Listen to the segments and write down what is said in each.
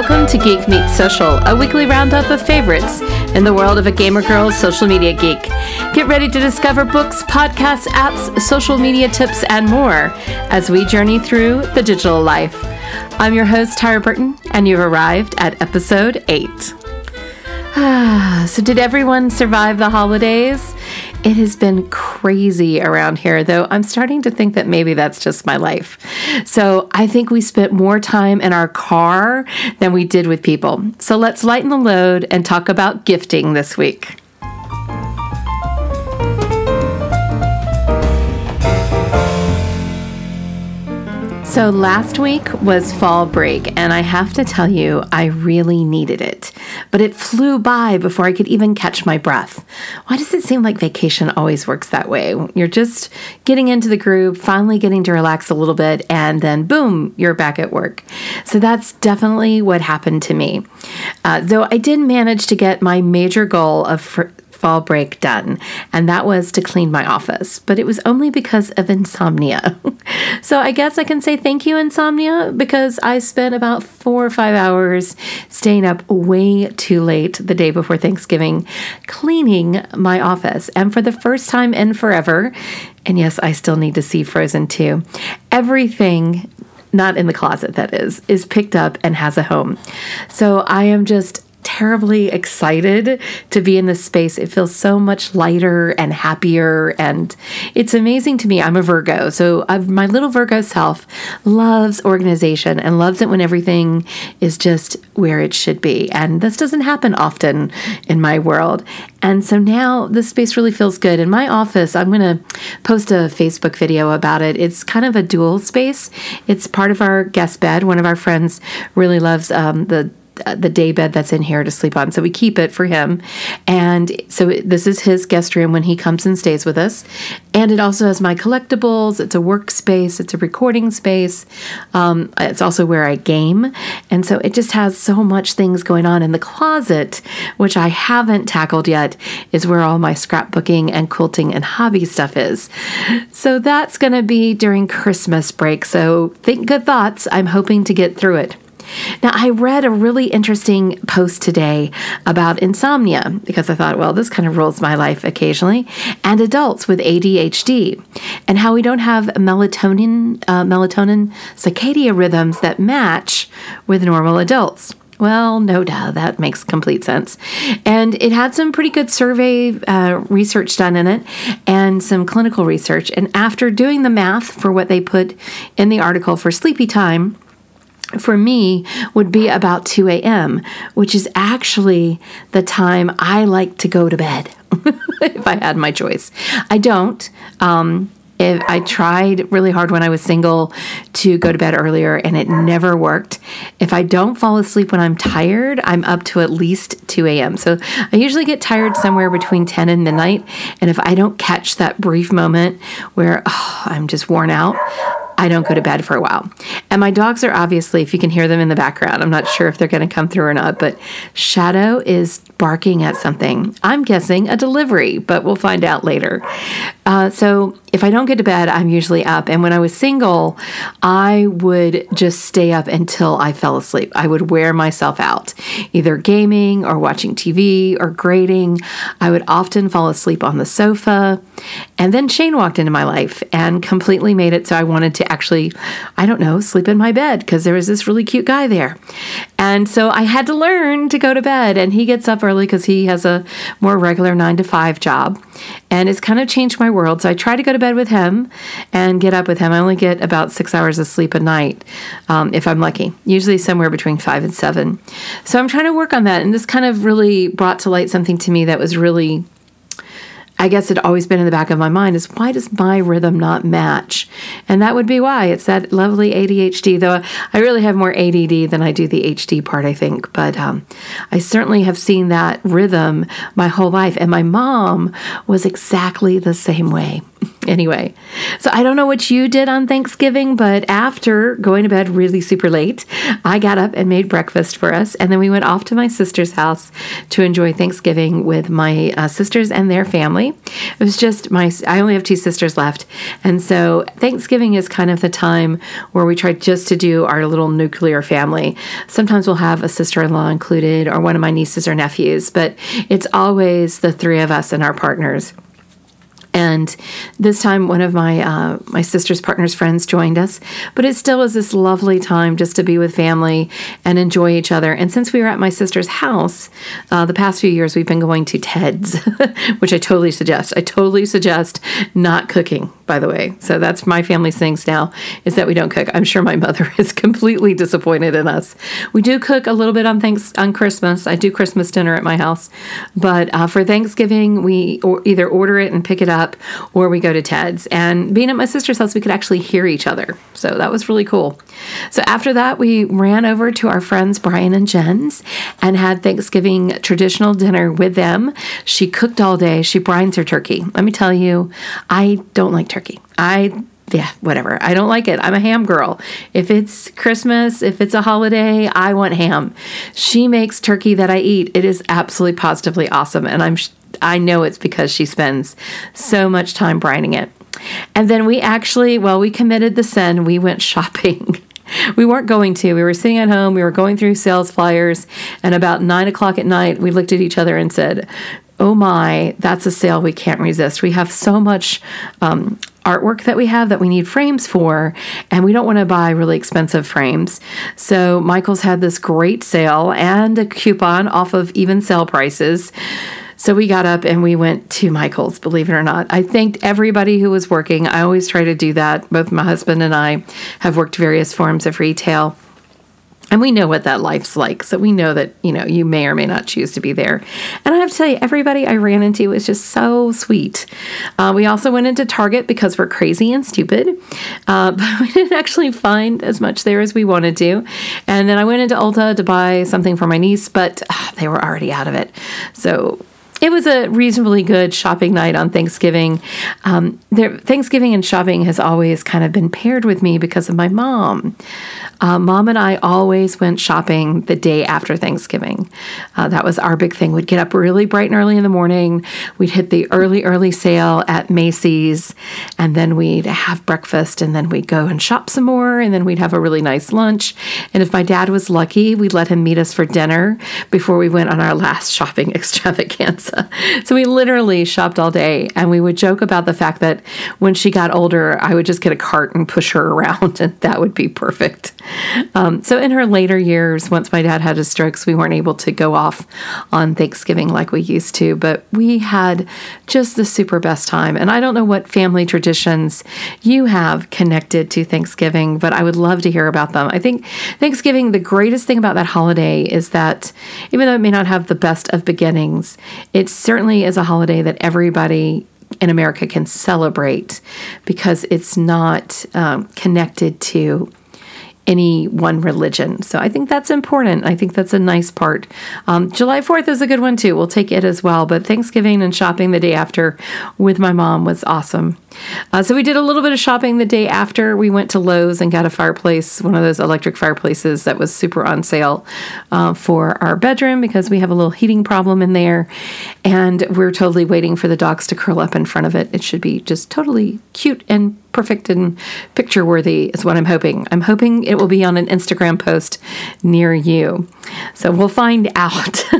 Welcome to Geek Meets Social, a weekly roundup of favorites in the world of a gamer girl's social media geek. Get ready to discover books, podcasts, apps, social media tips, and more as we journey through the digital life. I'm your host, Tyra Burton, and you've arrived at episode 8. Ah, so, did everyone survive the holidays? It has been crazy around here, though I'm starting to think that maybe that's just my life. So I think we spent more time in our car than we did with people. So let's lighten the load and talk about gifting this week. So, last week was fall break, and I have to tell you, I really needed it. But it flew by before I could even catch my breath. Why does it seem like vacation always works that way? You're just getting into the groove, finally getting to relax a little bit, and then boom, you're back at work. So, that's definitely what happened to me. Uh, though I did manage to get my major goal of fr- fall break done, and that was to clean my office. But it was only because of insomnia. so I guess I can say thank you, insomnia, because I spent about four or five hours staying up way too late the day before Thanksgiving cleaning my office. And for the first time in forever, and yes, I still need to see Frozen 2, everything not in the closet that is is picked up and has a home so i am just terribly excited to be in this space. It feels so much lighter and happier. And it's amazing to me. I'm a Virgo. So I've, my little Virgo self loves organization and loves it when everything is just where it should be. And this doesn't happen often in my world. And so now this space really feels good. In my office, I'm going to post a Facebook video about it. It's kind of a dual space. It's part of our guest bed. One of our friends really loves um, the the day bed that's in here to sleep on. So we keep it for him. And so this is his guest room when he comes and stays with us. And it also has my collectibles. It's a workspace, it's a recording space. Um, it's also where I game. And so it just has so much things going on. In the closet, which I haven't tackled yet, is where all my scrapbooking and quilting and hobby stuff is. So that's going to be during Christmas break. So think good thoughts. I'm hoping to get through it. Now, I read a really interesting post today about insomnia because I thought, well, this kind of rules my life occasionally, and adults with ADHD, and how we don't have melatonin, uh, melatonin circadian rhythms that match with normal adults. Well, no doubt, that makes complete sense. And it had some pretty good survey uh, research done in it and some clinical research. And after doing the math for what they put in the article for sleepy time, for me would be about 2 a.m., which is actually the time I like to go to bed if I had my choice. I don't. Um, if I tried really hard when I was single to go to bed earlier and it never worked. If I don't fall asleep when I'm tired, I'm up to at least 2 a.m. So I usually get tired somewhere between 10 and midnight. And if I don't catch that brief moment where oh, I'm just worn out, I don't go to bed for a while. And my dogs are obviously, if you can hear them in the background, I'm not sure if they're going to come through or not, but Shadow is barking at something. I'm guessing a delivery, but we'll find out later. Uh, so if I don't get to bed, I'm usually up. And when I was single, I would just stay up until I fell asleep. I would wear myself out, either gaming or watching TV or grading. I would often fall asleep on the sofa. And then Shane walked into my life and completely made it so I wanted to actually, I don't know, sleep in my bed because there was this really cute guy there. And so I had to learn to go to bed. And he gets up early because he has a more regular nine to five job. And it's kind of changed my world. So I try to go to bed with him and get up with him. I only get about six hours of sleep a night um, if I'm lucky, usually somewhere between five and seven. So I'm trying to work on that. And this kind of really brought to light something to me that was really I guess it always been in the back of my mind is why does my rhythm not match? And that would be why. It's that lovely ADHD, though I really have more ADD than I do the HD part, I think. But um, I certainly have seen that rhythm my whole life. And my mom was exactly the same way. Anyway, so I don't know what you did on Thanksgiving, but after going to bed really super late, I got up and made breakfast for us. And then we went off to my sister's house to enjoy Thanksgiving with my uh, sisters and their family. It was just my, I only have two sisters left. And so Thanksgiving is kind of the time where we try just to do our little nuclear family. Sometimes we'll have a sister in law included or one of my nieces or nephews, but it's always the three of us and our partners. And this time, one of my uh, my sister's partner's friends joined us. But it still was this lovely time just to be with family and enjoy each other. And since we were at my sister's house, uh, the past few years we've been going to Ted's, which I totally suggest. I totally suggest not cooking. By the way, so that's my family's things now is that we don't cook. I'm sure my mother is completely disappointed in us. We do cook a little bit on thanks on Christmas. I do Christmas dinner at my house, but uh, for Thanksgiving we or either order it and pick it up up or we go to Ted's. And being at my sister's house, we could actually hear each other. So that was really cool. So after that, we ran over to our friends Brian and Jen's and had Thanksgiving traditional dinner with them. She cooked all day. She brines her turkey. Let me tell you, I don't like turkey. I yeah, whatever. I don't like it. I'm a ham girl. If it's Christmas, if it's a holiday, I want ham. She makes turkey that I eat. It is absolutely positively awesome. And I'm I know it's because she spends so much time brining it. And then we actually, well, we committed the sin. We went shopping. we weren't going to. We were sitting at home. We were going through sales flyers. And about nine o'clock at night, we looked at each other and said, Oh my, that's a sale we can't resist. We have so much um, artwork that we have that we need frames for, and we don't want to buy really expensive frames. So, Michael's had this great sale and a coupon off of even sale prices. So we got up and we went to Michael's, believe it or not. I thanked everybody who was working. I always try to do that. Both my husband and I have worked various forms of retail. And we know what that life's like. So we know that, you know, you may or may not choose to be there. And I have to tell you, everybody I ran into was just so sweet. Uh, we also went into Target because we're crazy and stupid. Uh, but we didn't actually find as much there as we wanted to. And then I went into Ulta to buy something for my niece, but uh, they were already out of it. So it was a reasonably good shopping night on Thanksgiving. Um, there, Thanksgiving and shopping has always kind of been paired with me because of my mom. Uh, mom and I always went shopping the day after Thanksgiving. Uh, that was our big thing. We'd get up really bright and early in the morning. We'd hit the early, early sale at Macy's, and then we'd have breakfast, and then we'd go and shop some more, and then we'd have a really nice lunch. And if my dad was lucky, we'd let him meet us for dinner before we went on our last shopping extravaganza. So we literally shopped all day, and we would joke about the fact that when she got older, I would just get a cart and push her around, and that would be perfect. Um, so in her later years, once my dad had his strokes, we weren't able to go off on Thanksgiving like we used to, but we had just the super best time. And I don't know what family traditions you have connected to Thanksgiving, but I would love to hear about them. I think Thanksgiving, the greatest thing about that holiday is that even though it may not have the best of beginnings, it certainly is a holiday that everybody in America can celebrate because it's not um, connected to any one religion. So I think that's important. I think that's a nice part. Um, July 4th is a good one too. We'll take it as well. But Thanksgiving and shopping the day after with my mom was awesome. Uh, so we did a little bit of shopping the day after. We went to Lowe's and got a fireplace, one of those electric fireplaces that was super on sale uh, for our bedroom because we have a little heating problem in there. And we're totally waiting for the dogs to curl up in front of it. It should be just totally cute and perfect and picture worthy is what I'm hoping. I'm hoping it will be on an Instagram post near you. So we'll find out.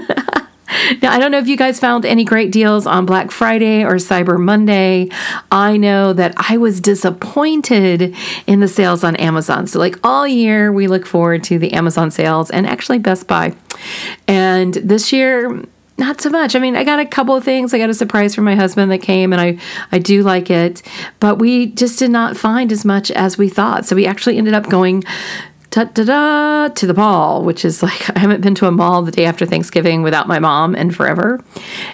Now, I don't know if you guys found any great deals on Black Friday or Cyber Monday. I know that I was disappointed in the sales on Amazon. So, like all year, we look forward to the Amazon sales and actually Best Buy. And this year, not so much. I mean, I got a couple of things. I got a surprise from my husband that came, and I I do like it, but we just did not find as much as we thought. So we actually ended up going da da da to the mall, which is like I haven't been to a mall the day after Thanksgiving without my mom in forever.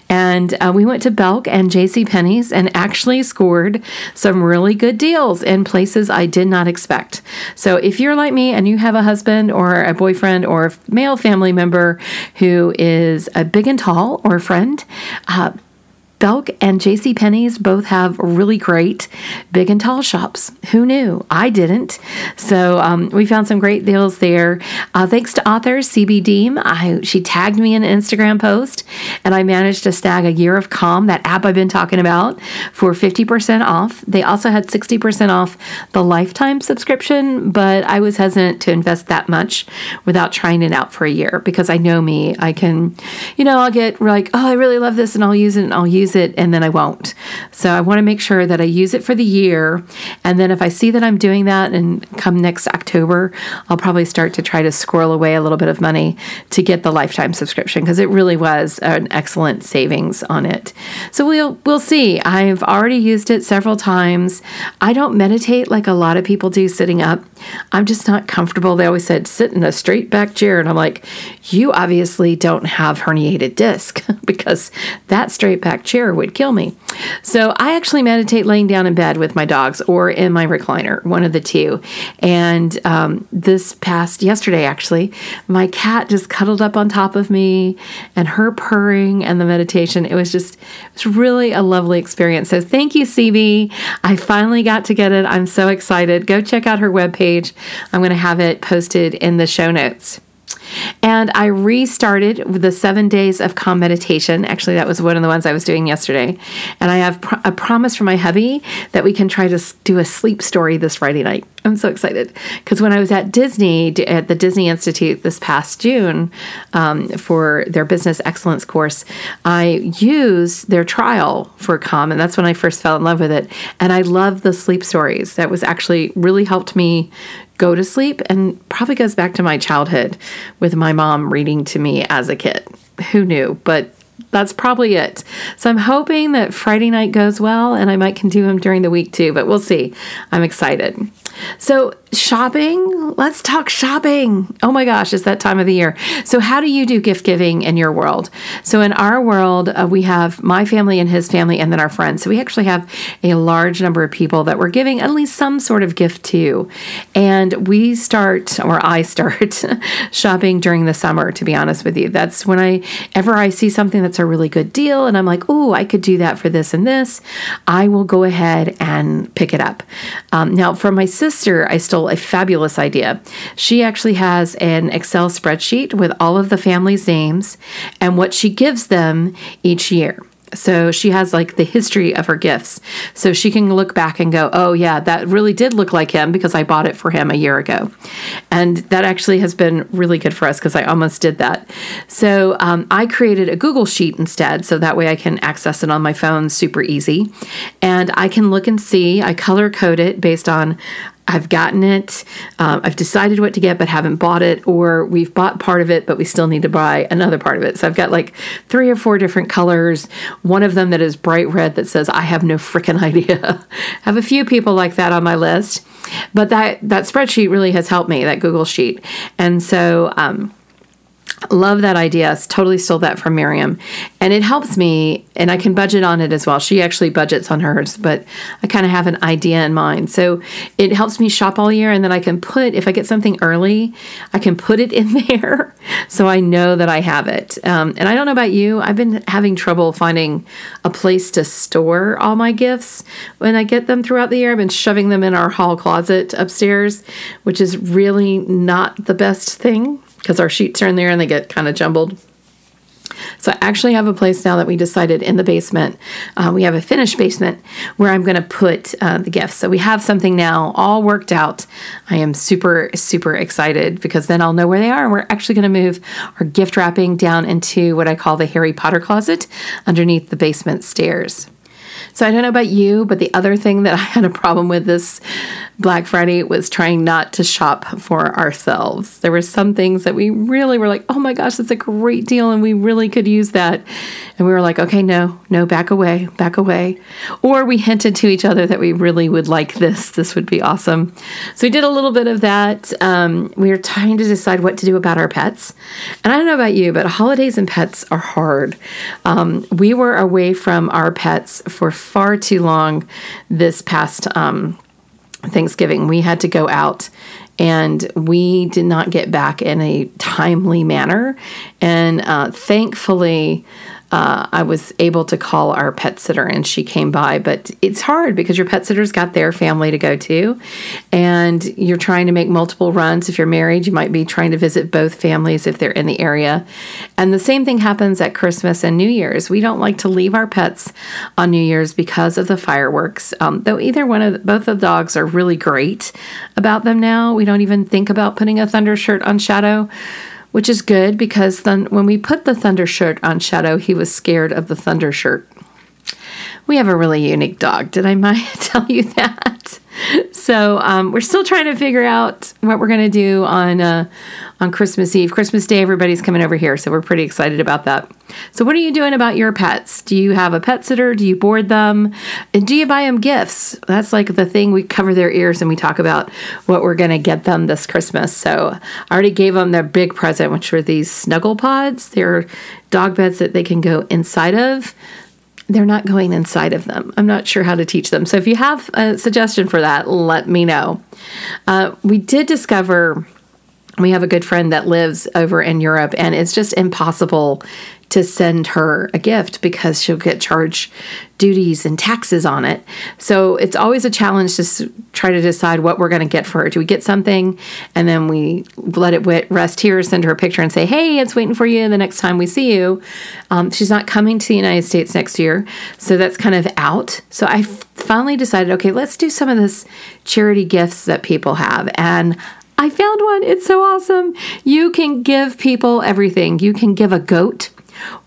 And uh, we went to Belk and J.C. Penney's and actually scored some really good deals in places I did not expect. So if you're like me and you have a husband or a boyfriend or a male family member who is a big and tall or a friend, uh, Belk and J.C. Penney's both have really great big and tall shops. Who knew? I didn't. So um, we found some great deals there. Uh, thanks to author CB Deem, I, she tagged me in an Instagram post, and I managed to snag a year of Calm, that app I've been talking about, for 50% off. They also had 60% off the lifetime subscription, but I was hesitant to invest that much without trying it out for a year because I know me. I can, you know, I'll get like, oh, I really love this, and I'll use it, and I'll use it and then I won't. So I want to make sure that I use it for the year. And then if I see that I'm doing that and come next October, I'll probably start to try to squirrel away a little bit of money to get the lifetime subscription because it really was an excellent savings on it. So we'll we'll see. I've already used it several times. I don't meditate like a lot of people do sitting up. I'm just not comfortable. They always said sit in a straight back chair and I'm like, you obviously don't have herniated disc because that straight back chair chair would kill me. So I actually meditate laying down in bed with my dogs or in my recliner, one of the two. And um, this past yesterday, actually, my cat just cuddled up on top of me and her purring and the meditation. It was just, it was really a lovely experience. So thank you, CB. I finally got to get it. I'm so excited. Go check out her webpage. I'm going to have it posted in the show notes. And I restarted with the seven days of calm meditation. Actually, that was one of the ones I was doing yesterday. And I have a promise from my hubby that we can try to do a sleep story this Friday night. I'm so excited because when I was at Disney, at the Disney Institute this past June um, for their business excellence course, I used their trial for Calm. And that's when I first fell in love with it. And I love the sleep stories. That was actually really helped me go to sleep and probably goes back to my childhood with my mom reading to me as a kid. Who knew? But that's probably it. So I'm hoping that Friday night goes well and I might can do them during the week too, but we'll see. I'm excited. So, shopping, let's talk shopping. Oh my gosh, it's that time of the year. So, how do you do gift giving in your world? So, in our world, uh, we have my family and his family, and then our friends. So, we actually have a large number of people that we're giving at least some sort of gift to. And we start, or I start, shopping during the summer, to be honest with you. That's when I ever I see something that's a really good deal and I'm like, oh, I could do that for this and this, I will go ahead and pick it up. Um, now, for my sister, sister, I stole a fabulous idea. She actually has an Excel spreadsheet with all of the family's names and what she gives them each year. So she has like the history of her gifts. So she can look back and go, oh, yeah, that really did look like him because I bought it for him a year ago. And that actually has been really good for us because I almost did that. So um, I created a Google Sheet instead. So that way I can access it on my phone super easy. And I can look and see, I color code it based on I've gotten it, um, I've decided what to get but haven't bought it, or we've bought part of it but we still need to buy another part of it. So I've got like three or four different colors. One of them that is bright red that says, I have no freaking idea. I have a few people like that on my list. But that, that spreadsheet really has helped me, that Google Sheet. And so, um, Love that idea. Totally stole that from Miriam. And it helps me, and I can budget on it as well. She actually budgets on hers, but I kind of have an idea in mind. So it helps me shop all year. And then I can put, if I get something early, I can put it in there so I know that I have it. Um, and I don't know about you, I've been having trouble finding a place to store all my gifts when I get them throughout the year. I've been shoving them in our hall closet upstairs, which is really not the best thing because our sheets are in there and they get kind of jumbled. So I actually have a place now that we decided in the basement. Uh, we have a finished basement where I'm going to put uh, the gifts. So we have something now all worked out. I am super super excited because then I'll know where they are, we're actually going to move our gift wrapping down into what I call the Harry Potter closet underneath the basement stairs. So I don't know about you, but the other thing that I had a problem with this Black Friday was trying not to shop for ourselves. There were some things that we really were like, oh my gosh, that's a great deal, and we really could use that. And we were like, okay, no, no, back away, back away. Or we hinted to each other that we really would like this. This would be awesome. So we did a little bit of that. Um, we were trying to decide what to do about our pets. And I don't know about you, but holidays and pets are hard. Um, we were away from our pets for far too long this past um, Thanksgiving. We had to go out and we did not get back in a timely manner. And uh, thankfully, uh, I was able to call our pet sitter and she came by. But it's hard because your pet sitter's got their family to go to, and you're trying to make multiple runs. If you're married, you might be trying to visit both families if they're in the area. And the same thing happens at Christmas and New Year's. We don't like to leave our pets on New Year's because of the fireworks. Um, though either one of both of the dogs are really great about them now. We don't even think about putting a thunder shirt on Shadow which is good because then when we put the thunder shirt on Shadow, he was scared of the thunder shirt. We have a really unique dog. Did I tell you that? So um, we're still trying to figure out what we're going to do on uh, on Christmas Eve. Christmas Day, everybody's coming over here, so we're pretty excited about that. So, what are you doing about your pets? Do you have a pet sitter? Do you board them? And do you buy them gifts? That's like the thing we cover their ears and we talk about what we're going to get them this Christmas. So, I already gave them their big present, which were these snuggle pods. They're dog beds that they can go inside of they're not going inside of them. I'm not sure how to teach them. So if you have a suggestion for that, let me know. Uh, we did discover we have a good friend that lives over in Europe, and it's just impossible to send her a gift because she'll get charged duties and taxes on it. So it's always a challenge to try to decide what we're going to get for her. Do we get something and then we let it rest here, send her a picture and say, hey, it's waiting for you the next time we see you? Um, she's not coming to the United States next year. So that's kind of out. So I finally decided, okay, let's do some of this charity gifts that people have. And I found one. It's so awesome. You can give people everything. You can give a goat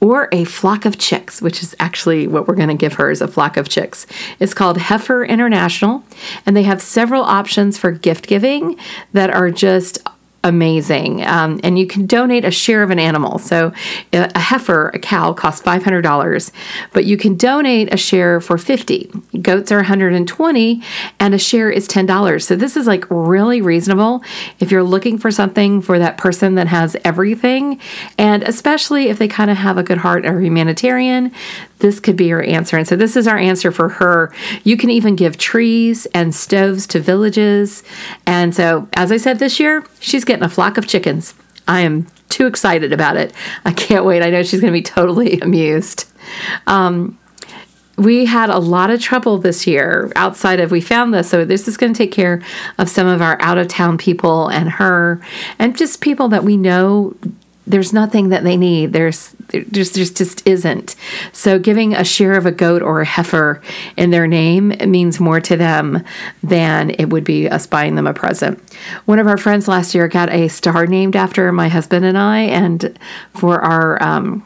or a flock of chicks, which is actually what we're going to give her is a flock of chicks. It's called Heifer International, and they have several options for gift giving that are just amazing. Um, and you can donate a share of an animal. So a heifer, a cow, costs $500, but you can donate a share for 50. Goats are 120 and a share is $10. So this is like really reasonable if you're looking for something for that person that has everything. And especially if they kind of have a good heart or humanitarian, this could be your answer. And so this is our answer for her. You can even give trees and stoves to villages. And so, as I said this year, she's getting a flock of chickens. I am too excited about it. I can't wait. I know she's going to be totally amused. Um, we had a lot of trouble this year outside of we found this so this is going to take care of some of our out of town people and her and just people that we know there's nothing that they need. There's there's just just isn't. So giving a share of a goat or a heifer in their name means more to them than it would be us buying them a present. One of our friends last year got a star named after my husband and I, and for our um,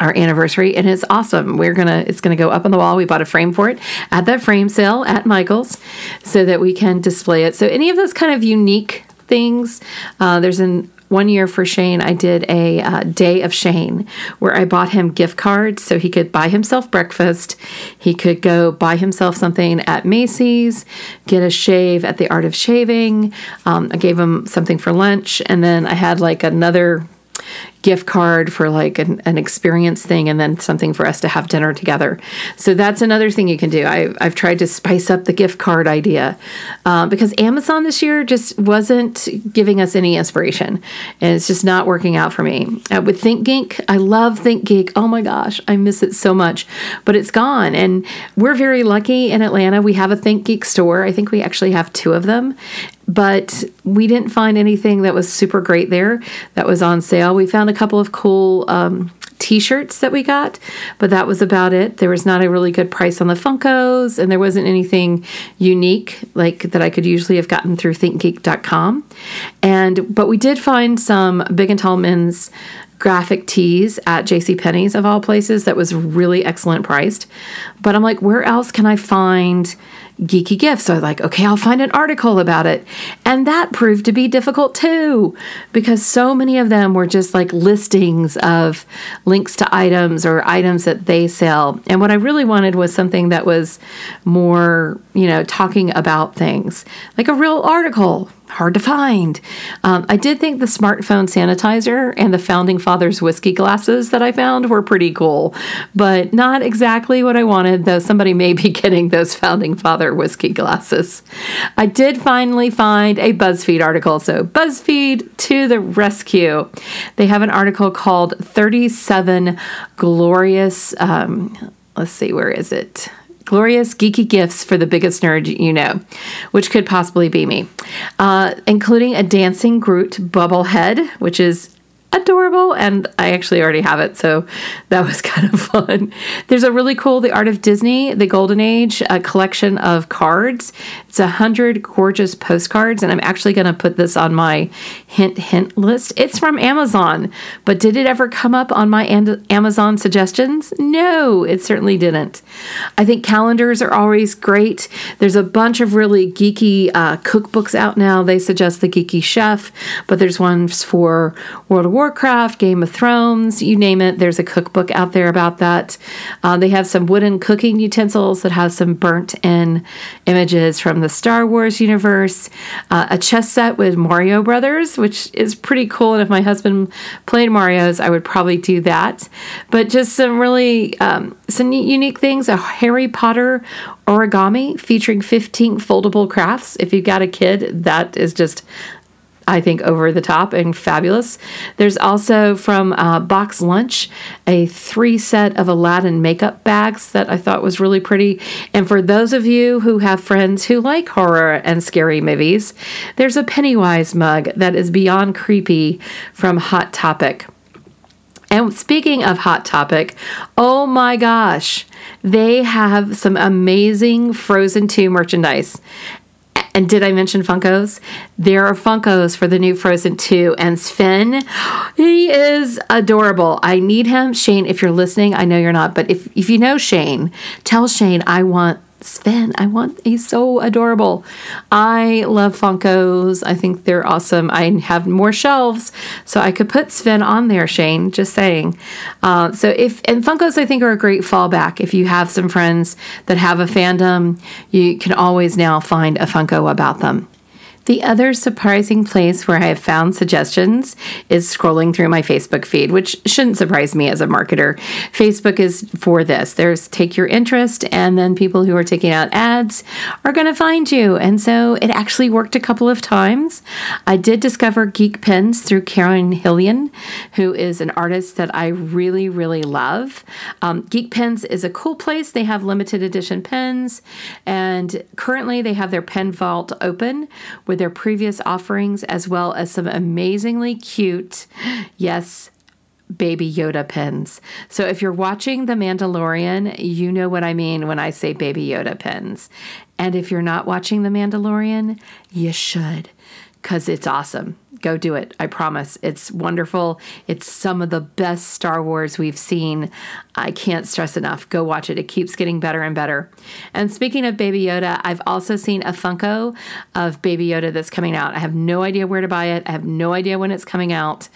our anniversary and it's awesome we're gonna it's gonna go up on the wall we bought a frame for it at that frame sale at michael's so that we can display it so any of those kind of unique things uh, there's an one year for Shane, I did a uh, day of Shane where I bought him gift cards so he could buy himself breakfast. He could go buy himself something at Macy's, get a shave at the Art of Shaving. Um, I gave him something for lunch, and then I had like another gift card for like an, an, experience thing and then something for us to have dinner together. So that's another thing you can do. I, have tried to spice up the gift card idea uh, because Amazon this year just wasn't giving us any inspiration and it's just not working out for me. Uh, with ThinkGeek, I love ThinkGeek. Oh my gosh, I miss it so much, but it's gone. And we're very lucky in Atlanta. We have a ThinkGeek store. I think we actually have two of them but we didn't find anything that was super great there that was on sale. We found a couple of cool um, t-shirts that we got but that was about it there was not a really good price on the funkos and there wasn't anything unique like that i could usually have gotten through thinkgeek.com and but we did find some big and tall men's graphic tees at J.C. Penney's of all places that was really excellent priced. But I'm like, where else can I find geeky gifts. So I was like, okay, I'll find an article about it. And that proved to be difficult too, because so many of them were just like listings of links to items or items that they sell. And what I really wanted was something that was more, you know, talking about things, like a real article hard to find. Um, I did think the smartphone sanitizer and the Founding Fathers whiskey glasses that I found were pretty cool, but not exactly what I wanted, though somebody may be getting those Founding Father whiskey glasses. I did finally find a BuzzFeed article. So, BuzzFeed to the rescue. They have an article called 37 Glorious, um, let's see, where is it? Glorious geeky gifts for the biggest nerd you know, which could possibly be me, uh, including a dancing Groot bubble head, which is adorable and I actually already have it so that was kind of fun. There's a really cool The Art of Disney, The Golden Age, a collection of cards. It's a hundred gorgeous postcards and I'm actually going to put this on my hint hint list. It's from Amazon, but did it ever come up on my Amazon suggestions? No, it certainly didn't. I think calendars are always great. There's a bunch of really geeky uh, cookbooks out now. They suggest the Geeky Chef, but there's ones for World War Warcraft, Game of Thrones, you name it. There's a cookbook out there about that. Uh, they have some wooden cooking utensils that have some burnt in images from the Star Wars universe. Uh, a chess set with Mario Brothers, which is pretty cool. And if my husband played Mario's, I would probably do that. But just some really um, some unique things. A Harry Potter origami featuring 15 foldable crafts. If you've got a kid, that is just I think, over the top and fabulous. There's also from uh, Box Lunch a three set of Aladdin makeup bags that I thought was really pretty. And for those of you who have friends who like horror and scary movies, there's a Pennywise mug that is beyond creepy from Hot Topic. And speaking of Hot Topic, oh my gosh, they have some amazing Frozen 2 merchandise. And did I mention Funkos? There are Funkos for the new Frozen 2 and Sven. He is adorable. I need him. Shane, if you're listening, I know you're not, but if, if you know Shane, tell Shane I want Sven, I want, he's so adorable. I love Funkos. I think they're awesome. I have more shelves, so I could put Sven on there, Shane, just saying. Uh, so if, and Funkos I think are a great fallback. If you have some friends that have a fandom, you can always now find a Funko about them. The other surprising place where I have found suggestions is scrolling through my Facebook feed, which shouldn't surprise me as a marketer. Facebook is for this. There's take your interest, and then people who are taking out ads are going to find you. And so it actually worked a couple of times. I did discover Geek Pens through Karen Hillian, who is an artist that I really, really love. Um, Geek Pens is a cool place. They have limited edition pens, and currently they have their pen vault open with their previous offerings, as well as some amazingly cute, yes, Baby Yoda pins. So if you're watching The Mandalorian, you know what I mean when I say Baby Yoda pins. And if you're not watching The Mandalorian, you should because it's awesome. Go do it. I promise. It's wonderful. It's some of the best Star Wars we've seen. I can't stress enough. Go watch it. It keeps getting better and better. And speaking of Baby Yoda, I've also seen a Funko of Baby Yoda that's coming out. I have no idea where to buy it. I have no idea when it's coming out,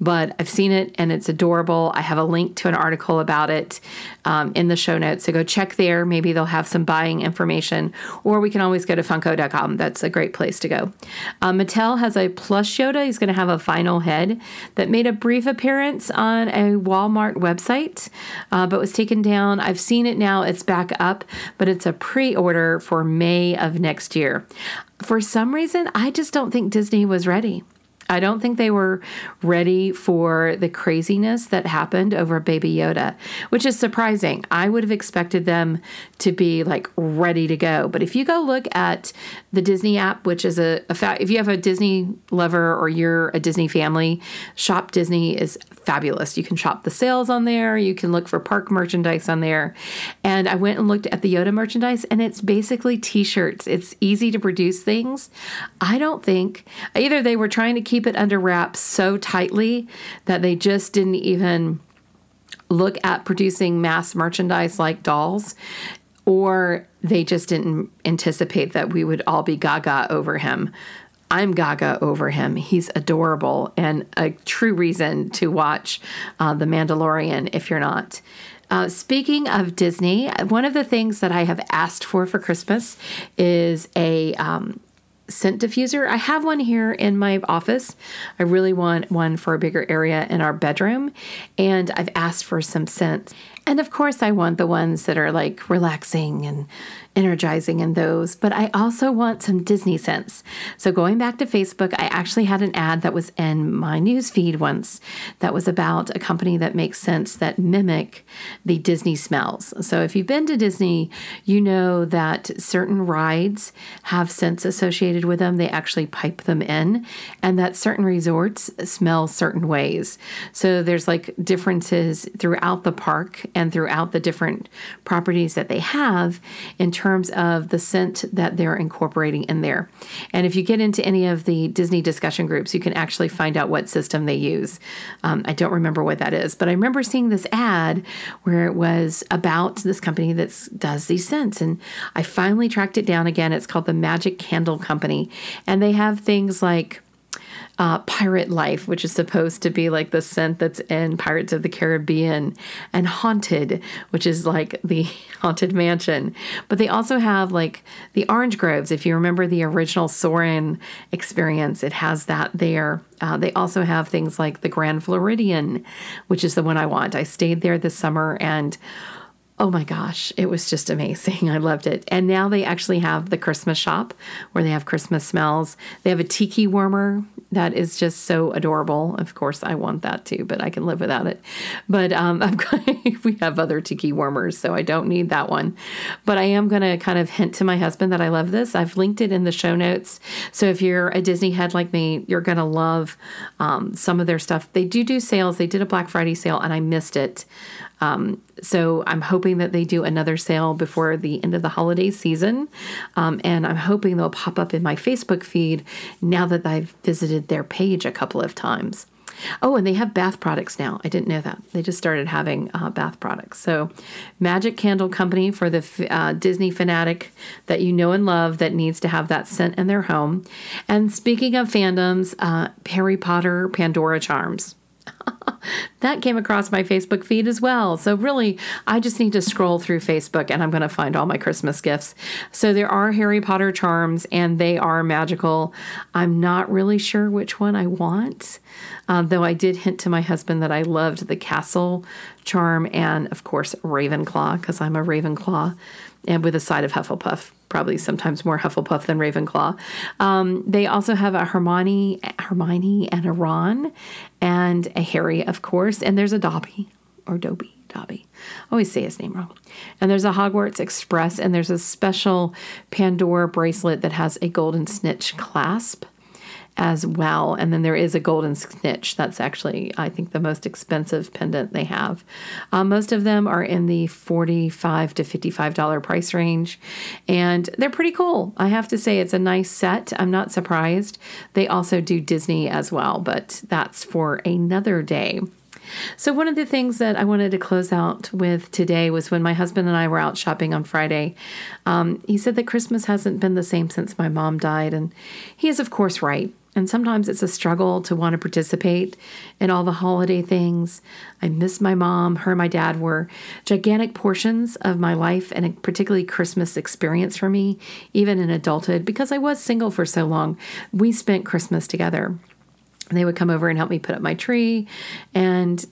but I've seen it and it's adorable. I have a link to an article about it um, in the show notes. So go check there. Maybe they'll have some buying information, or we can always go to Funko.com. That's a great place to go. Um, Mattel has a plush Yoda. He's going to have a final head that made a brief appearance on a Walmart website, uh, but was taken down. I've seen it now. It's back up, but it's a pre order for May of next year. For some reason, I just don't think Disney was ready. I don't think they were ready for the craziness that happened over Baby Yoda, which is surprising. I would have expected them to be like ready to go. But if you go look at the Disney app, which is a, a fa- if you have a Disney lover or you're a Disney family, Shop Disney is fabulous. You can shop the sales on there, you can look for park merchandise on there. And I went and looked at the Yoda merchandise, and it's basically t shirts. It's easy to produce things. I don't think either they were trying to keep it under wraps so tightly that they just didn't even look at producing mass merchandise like dolls or they just didn't anticipate that we would all be gaga over him. I'm gaga over him. He's adorable and a true reason to watch uh, The Mandalorian if you're not. Uh, speaking of Disney, one of the things that I have asked for for Christmas is a um, scent diffuser. I have one here in my office. I really want one for a bigger area in our bedroom, and I've asked for some scents. And of course, I want the ones that are like relaxing and energizing in those, but I also want some Disney scents. So going back to Facebook, I actually had an ad that was in my news feed once that was about a company that makes scents that mimic the Disney smells. So if you've been to Disney, you know that certain rides have scents associated with them. They actually pipe them in, and that certain resorts smell certain ways. So there's like differences throughout the park and throughout the different properties that they have in terms of the scent that they're incorporating in there. And if you get into any of the Disney discussion groups, you can actually find out what system they use. Um, I don't remember what that is, but I remember seeing this ad where it was about this company that does these scents. And I finally tracked it down again. It's called the Magic Candle Company. And they have things like uh, Pirate Life, which is supposed to be like the scent that's in Pirates of the Caribbean, and Haunted, which is like the Haunted Mansion. But they also have like the Orange Groves. If you remember the original Soarin' experience, it has that there. Uh, they also have things like the Grand Floridian, which is the one I want. I stayed there this summer and Oh my gosh, it was just amazing. I loved it. And now they actually have the Christmas shop where they have Christmas smells. They have a tiki warmer that is just so adorable. Of course, I want that too, but I can live without it. But um, going, we have other tiki warmers, so I don't need that one. But I am going to kind of hint to my husband that I love this. I've linked it in the show notes. So if you're a Disney head like me, you're going to love um, some of their stuff. They do do sales. They did a Black Friday sale, and I missed it. Um, so I'm hoping that they do another sale before the end of the holiday season. Um, and I'm hoping they'll pop up in my Facebook feed now that I've visited their page a couple of times. Oh, and they have bath products now. I didn't know that. They just started having uh, bath products. So, Magic Candle Company for the uh, Disney fanatic that you know and love that needs to have that scent in their home. And speaking of fandoms, uh, Harry Potter Pandora Charms. that came across my Facebook feed as well. So, really, I just need to scroll through Facebook and I'm going to find all my Christmas gifts. So, there are Harry Potter charms and they are magical. I'm not really sure which one I want, um, though I did hint to my husband that I loved the castle charm and, of course, Ravenclaw because I'm a Ravenclaw and with a side of Hufflepuff probably sometimes more Hufflepuff than Ravenclaw. Um, they also have a Hermione, Hermione and a Ron, and a Harry, of course, and there's a Dobby or Dobby. Dobby. I always say his name wrong. And there's a Hogwarts Express, and there's a special Pandora bracelet that has a golden snitch clasp as well. And then there is a golden snitch. That's actually, I think, the most expensive pendant they have. Uh, most of them are in the 45 to $55 price range, and they're pretty cool. I have to say, it's a nice set. I'm not surprised. They also do Disney as well, but that's for another day. So, one of the things that I wanted to close out with today was when my husband and I were out shopping on Friday. Um, he said that Christmas hasn't been the same since my mom died, and he is, of course, right. And sometimes it's a struggle to want to participate in all the holiday things. I miss my mom. Her and my dad were gigantic portions of my life and a particularly Christmas experience for me, even in adulthood, because I was single for so long. We spent Christmas together. They would come over and help me put up my tree. And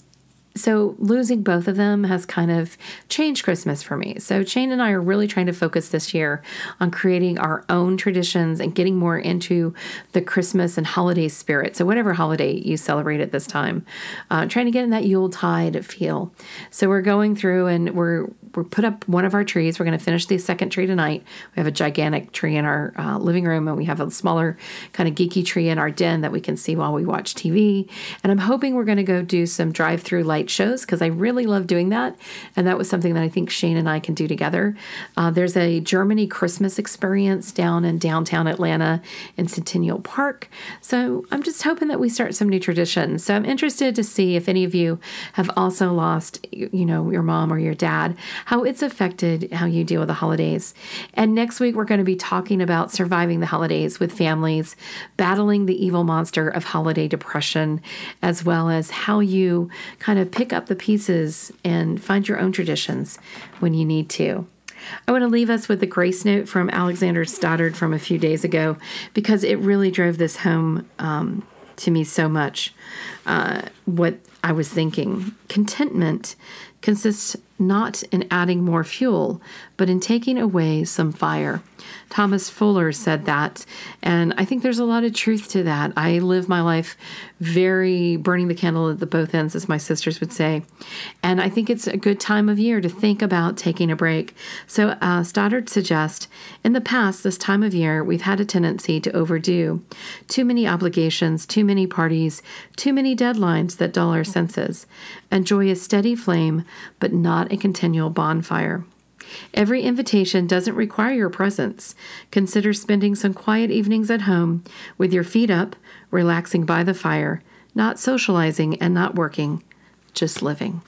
so losing both of them has kind of changed Christmas for me. So Shane and I are really trying to focus this year on creating our own traditions and getting more into the Christmas and holiday spirit. So whatever holiday you celebrate at this time, uh, trying to get in that Yuletide feel. So we're going through and we're we put up one of our trees. We're going to finish the second tree tonight. We have a gigantic tree in our uh, living room, and we have a smaller kind of geeky tree in our den that we can see while we watch TV. And I'm hoping we're going to go do some drive-through light shows because I really love doing that, and that was something that I think Shane and I can do together. Uh, there's a Germany Christmas experience down in downtown Atlanta in Centennial Park. So I'm just hoping that we start some new traditions. So I'm interested to see if any of you have also lost, you know, your mom or your dad how it's affected how you deal with the holidays. And next week, we're going to be talking about surviving the holidays with families, battling the evil monster of holiday depression, as well as how you kind of pick up the pieces and find your own traditions when you need to. I want to leave us with a grace note from Alexandra Stoddard from a few days ago because it really drove this home um, to me so much. Uh, what I was thinking. Contentment consists not in adding more fuel, but in taking away some fire. Thomas Fuller said that, and I think there's a lot of truth to that. I live my life very burning the candle at the both ends, as my sisters would say. And I think it's a good time of year to think about taking a break. So, uh, Stoddard suggests in the past, this time of year, we've had a tendency to overdo too many obligations, too many parties, too many deadlines that dull our senses. Enjoy a steady flame, but not a continual bonfire. Every invitation doesn't require your presence. Consider spending some quiet evenings at home with your feet up, relaxing by the fire, not socializing and not working, just living.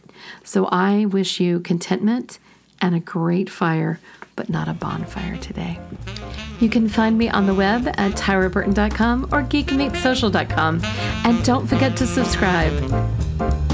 So I wish you contentment and a great fire, but not a bonfire today. You can find me on the web at tyraburton.com or geekmeetsocial.com. And don't forget to subscribe.